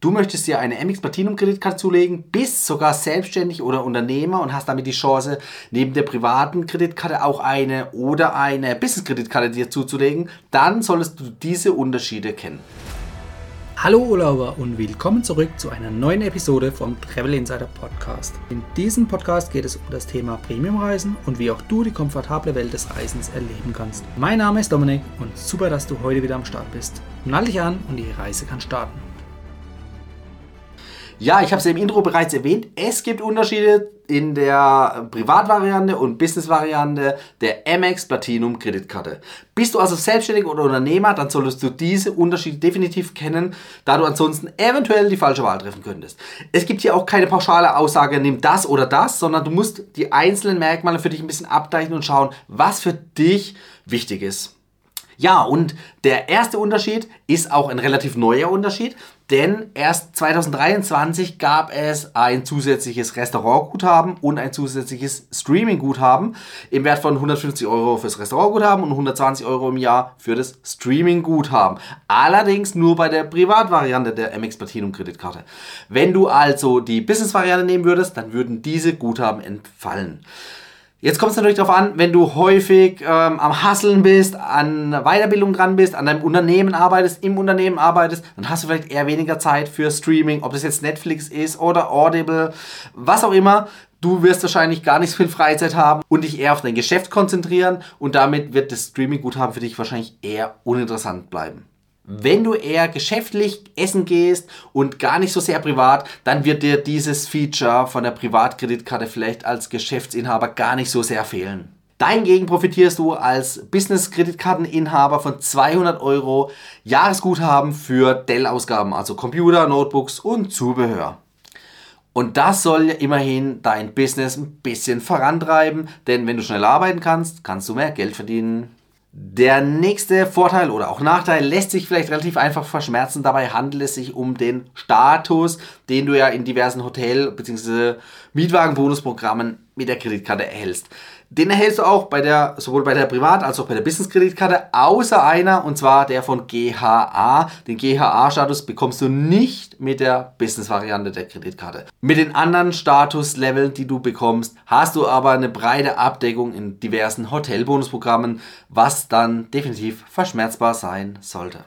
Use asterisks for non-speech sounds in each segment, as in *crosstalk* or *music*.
Du möchtest dir eine MX Platinum Kreditkarte zulegen, bist sogar selbstständig oder Unternehmer und hast damit die Chance, neben der privaten Kreditkarte auch eine oder eine Business Kreditkarte dir zuzulegen, dann solltest du diese Unterschiede kennen. Hallo Urlauber und willkommen zurück zu einer neuen Episode vom Travel Insider Podcast. In diesem Podcast geht es um das Thema Premiumreisen und wie auch du die komfortable Welt des Reisens erleben kannst. Mein Name ist Dominik und super, dass du heute wieder am Start bist. Nall dich an und die Reise kann starten. Ja, ich habe es im Intro bereits erwähnt. Es gibt Unterschiede in der Privatvariante und Businessvariante der Amex Platinum Kreditkarte. Bist du also selbstständig oder Unternehmer, dann solltest du diese Unterschiede definitiv kennen, da du ansonsten eventuell die falsche Wahl treffen könntest. Es gibt hier auch keine pauschale Aussage, nimm das oder das, sondern du musst die einzelnen Merkmale für dich ein bisschen abteilen und schauen, was für dich wichtig ist. Ja, und der erste Unterschied ist auch ein relativ neuer Unterschied, denn erst 2023 gab es ein zusätzliches Restaurantguthaben und ein zusätzliches Streamingguthaben im Wert von 150 Euro fürs Restaurantguthaben und 120 Euro im Jahr für das Streamingguthaben. Allerdings nur bei der Privatvariante der MX Platinum Kreditkarte. Wenn du also die Business-Variante nehmen würdest, dann würden diese Guthaben entfallen. Jetzt kommt es natürlich darauf an, wenn du häufig ähm, am Hasseln bist, an Weiterbildung dran bist, an deinem Unternehmen arbeitest, im Unternehmen arbeitest, dann hast du vielleicht eher weniger Zeit für Streaming, ob das jetzt Netflix ist oder Audible, was auch immer. Du wirst wahrscheinlich gar nicht so viel Freizeit haben und dich eher auf dein Geschäft konzentrieren und damit wird das Streaming-Guthaben für dich wahrscheinlich eher uninteressant bleiben. Wenn du eher geschäftlich essen gehst und gar nicht so sehr privat, dann wird dir dieses Feature von der Privatkreditkarte vielleicht als Geschäftsinhaber gar nicht so sehr fehlen. Dahingegen profitierst du als Business-Kreditkarteninhaber von 200 Euro Jahresguthaben für Dell-Ausgaben, also Computer, Notebooks und Zubehör. Und das soll ja immerhin dein Business ein bisschen vorantreiben, denn wenn du schnell arbeiten kannst, kannst du mehr Geld verdienen. Der nächste Vorteil oder auch Nachteil lässt sich vielleicht relativ einfach verschmerzen. Dabei handelt es sich um den Status, den du ja in diversen Hotel- bzw. Mietwagen-Bonusprogrammen mit der Kreditkarte erhältst. Den erhältst du auch bei der, sowohl bei der Privat- als auch bei der Business-Kreditkarte, außer einer, und zwar der von GHA. Den GHA-Status bekommst du nicht mit der Business-Variante der Kreditkarte. Mit den anderen Statusleveln, die du bekommst, hast du aber eine breite Abdeckung in diversen Hotelbonusprogrammen, was dann definitiv verschmerzbar sein sollte.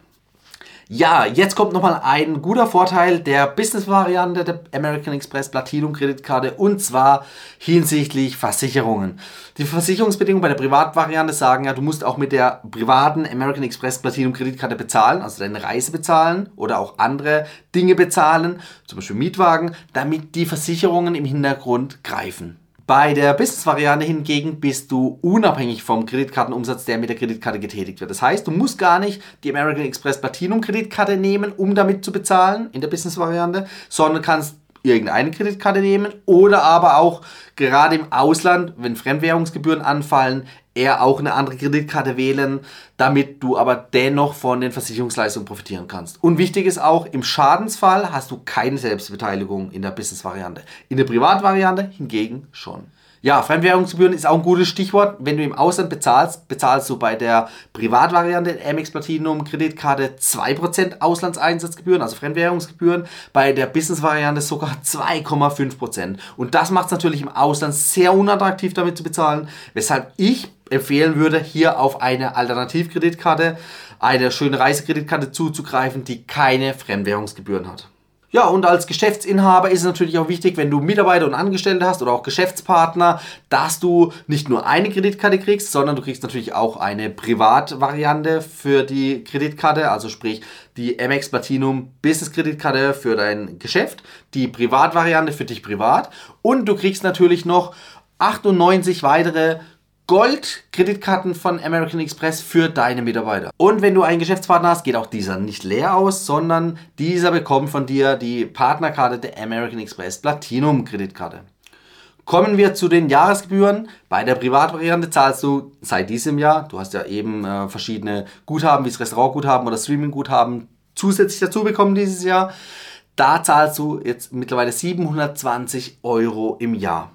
Ja, jetzt kommt nochmal ein guter Vorteil der Business-Variante der American Express Platinum Kreditkarte und zwar hinsichtlich Versicherungen. Die Versicherungsbedingungen bei der Privatvariante sagen ja, du musst auch mit der privaten American Express Platinum Kreditkarte bezahlen, also deine Reise bezahlen oder auch andere Dinge bezahlen, zum Beispiel Mietwagen, damit die Versicherungen im Hintergrund greifen. Bei der Business-Variante hingegen bist du unabhängig vom Kreditkartenumsatz, der mit der Kreditkarte getätigt wird. Das heißt, du musst gar nicht die American Express Platinum Kreditkarte nehmen, um damit zu bezahlen in der Business-Variante, sondern kannst irgendeine Kreditkarte nehmen oder aber auch gerade im Ausland, wenn Fremdwährungsgebühren anfallen, eher auch eine andere Kreditkarte wählen, damit du aber dennoch von den Versicherungsleistungen profitieren kannst. Und wichtig ist auch, im Schadensfall hast du keine Selbstbeteiligung in der Business-Variante. In der Privatvariante hingegen schon. Ja, Fremdwährungsgebühren ist auch ein gutes Stichwort. Wenn du im Ausland bezahlst, bezahlst du bei der Privatvariante Amex Platinum Kreditkarte 2% Auslandseinsatzgebühren, also Fremdwährungsgebühren. Bei der Business-Variante sogar 2,5%. Und das macht es natürlich im Ausland sehr unattraktiv damit zu bezahlen, weshalb ich empfehlen würde, hier auf eine Alternativkreditkarte, eine schöne Reisekreditkarte zuzugreifen, die keine Fremdwährungsgebühren hat. Ja, und als Geschäftsinhaber ist es natürlich auch wichtig, wenn du Mitarbeiter und Angestellte hast oder auch Geschäftspartner, dass du nicht nur eine Kreditkarte kriegst, sondern du kriegst natürlich auch eine Privatvariante für die Kreditkarte, also sprich die MX Platinum Business Kreditkarte für dein Geschäft, die Privatvariante für dich privat und du kriegst natürlich noch 98 weitere Gold-Kreditkarten von American Express für deine Mitarbeiter. Und wenn du einen Geschäftspartner hast, geht auch dieser nicht leer aus, sondern dieser bekommt von dir die Partnerkarte der American Express Platinum Kreditkarte. Kommen wir zu den Jahresgebühren. Bei der Privatvariante zahlst du seit diesem Jahr, du hast ja eben äh, verschiedene Guthaben wie das Restaurantguthaben oder Streamingguthaben zusätzlich dazu bekommen dieses Jahr. Da zahlst du jetzt mittlerweile 720 Euro im Jahr.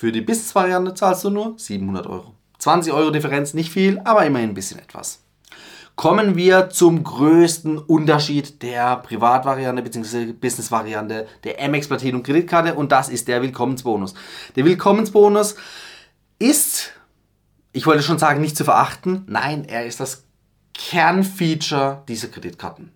Für die Business-Variante zahlst du nur 700 Euro. 20 Euro Differenz, nicht viel, aber immerhin ein bisschen etwas. kommen wir zum größten Unterschied der Privatvariante bzw. Business-Variante der Amex Platinum Kreditkarte und das ist der Willkommensbonus. Der Willkommensbonus ist, ich wollte schon sagen, nicht zu verachten. Nein, er ist das Kernfeature dieser Kreditkarten.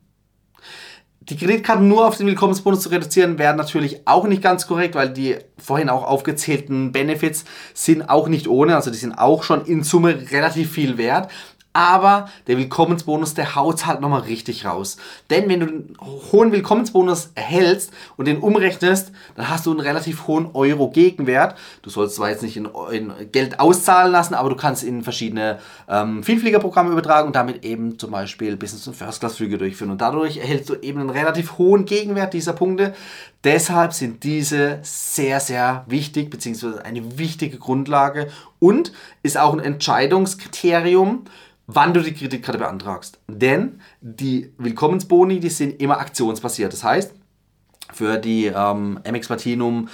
Die Kreditkarten nur auf den Willkommensbonus zu reduzieren, wäre natürlich auch nicht ganz korrekt, weil die vorhin auch aufgezählten Benefits sind auch nicht ohne, also die sind auch schon in Summe relativ viel wert aber der Willkommensbonus, der haut halt nochmal richtig raus. Denn wenn du einen hohen Willkommensbonus erhältst und den umrechnest, dann hast du einen relativ hohen Euro-Gegenwert. Du sollst zwar jetzt nicht in, in, Geld auszahlen lassen, aber du kannst in verschiedene ähm, Vielfliegerprogramme übertragen und damit eben zum Beispiel Business- und First-Class-Flüge durchführen. Und dadurch erhältst du eben einen relativ hohen Gegenwert dieser Punkte. Deshalb sind diese sehr, sehr wichtig, beziehungsweise eine wichtige Grundlage und ist auch ein Entscheidungskriterium wann du die Kreditkarte beantragst. Denn die Willkommensboni, die sind immer aktionsbasiert. Das heißt, für die ähm, MX Platinum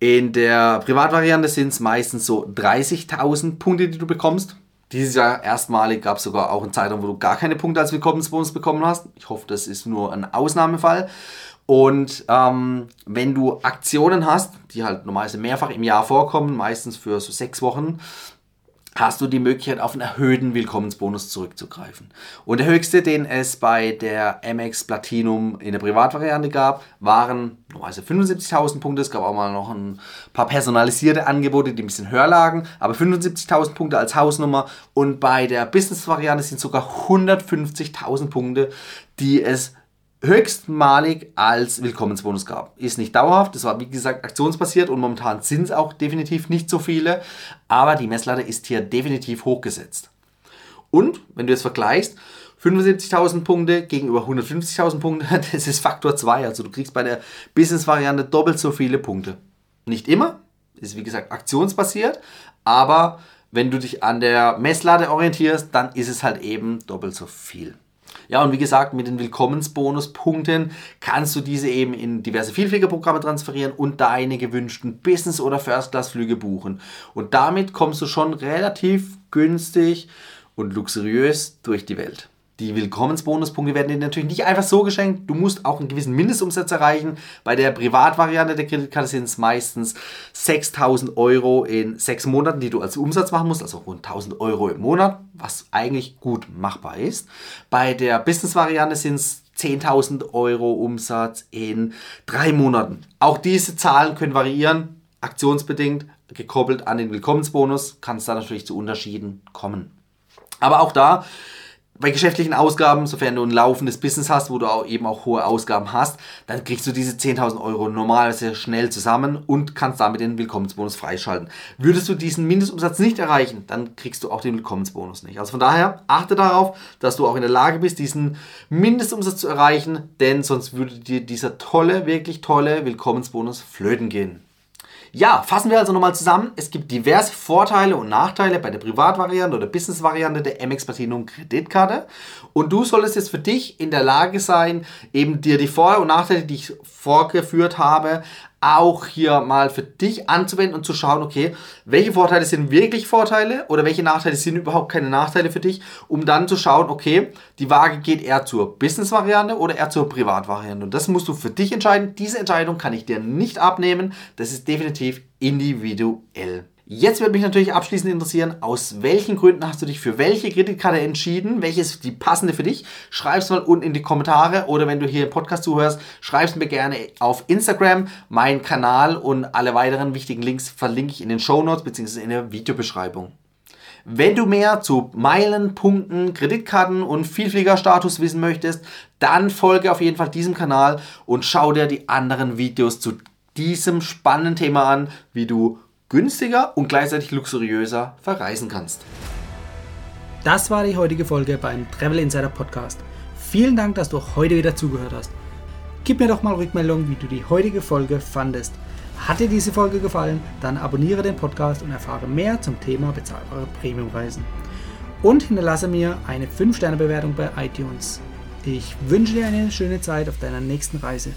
in der Privatvariante sind es meistens so 30.000 Punkte, die du bekommst. Dieses Jahr erstmalig gab es sogar auch einen Zeitraum, wo du gar keine Punkte als Willkommensbonus bekommen hast. Ich hoffe, das ist nur ein Ausnahmefall. Und ähm, wenn du Aktionen hast, die halt normalerweise mehrfach im Jahr vorkommen, meistens für so sechs Wochen, hast du die Möglichkeit, auf einen erhöhten Willkommensbonus zurückzugreifen. Und der höchste, den es bei der MX Platinum in der Privatvariante gab, waren normalerweise 75.000 Punkte. Es gab auch mal noch ein paar personalisierte Angebote, die ein bisschen höher lagen, aber 75.000 Punkte als Hausnummer. Und bei der Business-Variante sind sogar 150.000 Punkte, die es höchstmalig als Willkommensbonus gab. Ist nicht dauerhaft, das war wie gesagt aktionsbasiert und momentan sind es auch definitiv nicht so viele, aber die Messlatte ist hier definitiv hochgesetzt. Und wenn du jetzt vergleichst, 75.000 Punkte gegenüber 150.000 Punkte, *laughs* das ist Faktor 2. Also du kriegst bei der Business-Variante doppelt so viele Punkte. Nicht immer, ist wie gesagt aktionsbasiert, aber wenn du dich an der Messlatte orientierst, dann ist es halt eben doppelt so viel. Ja, und wie gesagt, mit den Willkommensbonuspunkten kannst du diese eben in diverse Vielfliegerprogramme transferieren und deine gewünschten Business- oder First-Class-Flüge buchen. Und damit kommst du schon relativ günstig und luxuriös durch die Welt. Die Willkommensbonuspunkte werden dir natürlich nicht einfach so geschenkt. Du musst auch einen gewissen Mindestumsatz erreichen. Bei der Privatvariante der Kreditkarte sind es meistens 6000 Euro in sechs Monaten, die du als Umsatz machen musst, also rund 1000 Euro im Monat, was eigentlich gut machbar ist. Bei der Business-Variante sind es 10.000 Euro Umsatz in drei Monaten. Auch diese Zahlen können variieren, aktionsbedingt, gekoppelt an den Willkommensbonus, kann es da natürlich zu Unterschieden kommen. Aber auch da bei geschäftlichen Ausgaben, sofern du ein laufendes Business hast, wo du auch eben auch hohe Ausgaben hast, dann kriegst du diese 10.000 Euro normalerweise schnell zusammen und kannst damit den Willkommensbonus freischalten. Würdest du diesen Mindestumsatz nicht erreichen, dann kriegst du auch den Willkommensbonus nicht. Also von daher achte darauf, dass du auch in der Lage bist, diesen Mindestumsatz zu erreichen, denn sonst würde dir dieser tolle, wirklich tolle Willkommensbonus flöten gehen. Ja, fassen wir also nochmal zusammen. Es gibt diverse Vorteile und Nachteile bei der Privatvariante oder Business-Variante der MX Platinum Kreditkarte. Und du solltest jetzt für dich in der Lage sein, eben dir die Vor- und Nachteile, die ich vorgeführt habe, auch hier mal für dich anzuwenden und zu schauen, okay, welche Vorteile sind wirklich Vorteile oder welche Nachteile sind überhaupt keine Nachteile für dich, um dann zu schauen, okay, die Waage geht eher zur Business-Variante oder eher zur Privat-Variante. Und das musst du für dich entscheiden. Diese Entscheidung kann ich dir nicht abnehmen. Das ist definitiv individuell. Jetzt würde mich natürlich abschließend interessieren, aus welchen Gründen hast du dich für welche Kreditkarte entschieden? Welche ist die passende für dich? Schreib es mal unten in die Kommentare oder wenn du hier im Podcast zuhörst, schreib es mir gerne auf Instagram. Mein Kanal und alle weiteren wichtigen Links verlinke ich in den Show Notes bzw. in der Videobeschreibung. Wenn du mehr zu Meilen, Punkten, Kreditkarten und Vielfliegerstatus wissen möchtest, dann folge auf jeden Fall diesem Kanal und schau dir die anderen Videos zu diesem spannenden Thema an, wie du günstiger und gleichzeitig luxuriöser verreisen kannst. Das war die heutige Folge beim Travel Insider Podcast. Vielen Dank, dass du heute wieder zugehört hast. Gib mir doch mal Rückmeldung, wie du die heutige Folge fandest. Hat dir diese Folge gefallen, dann abonniere den Podcast und erfahre mehr zum Thema bezahlbare Premiumreisen. Und hinterlasse mir eine 5-Sterne-Bewertung bei iTunes. Ich wünsche dir eine schöne Zeit auf deiner nächsten Reise.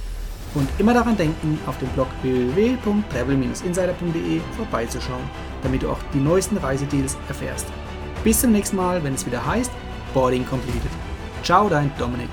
Und immer daran denken, auf dem Blog www.travel-insider.de vorbeizuschauen, damit du auch die neuesten Reisedeals erfährst. Bis zum nächsten Mal, wenn es wieder heißt, Boarding completed. Ciao, dein Dominik.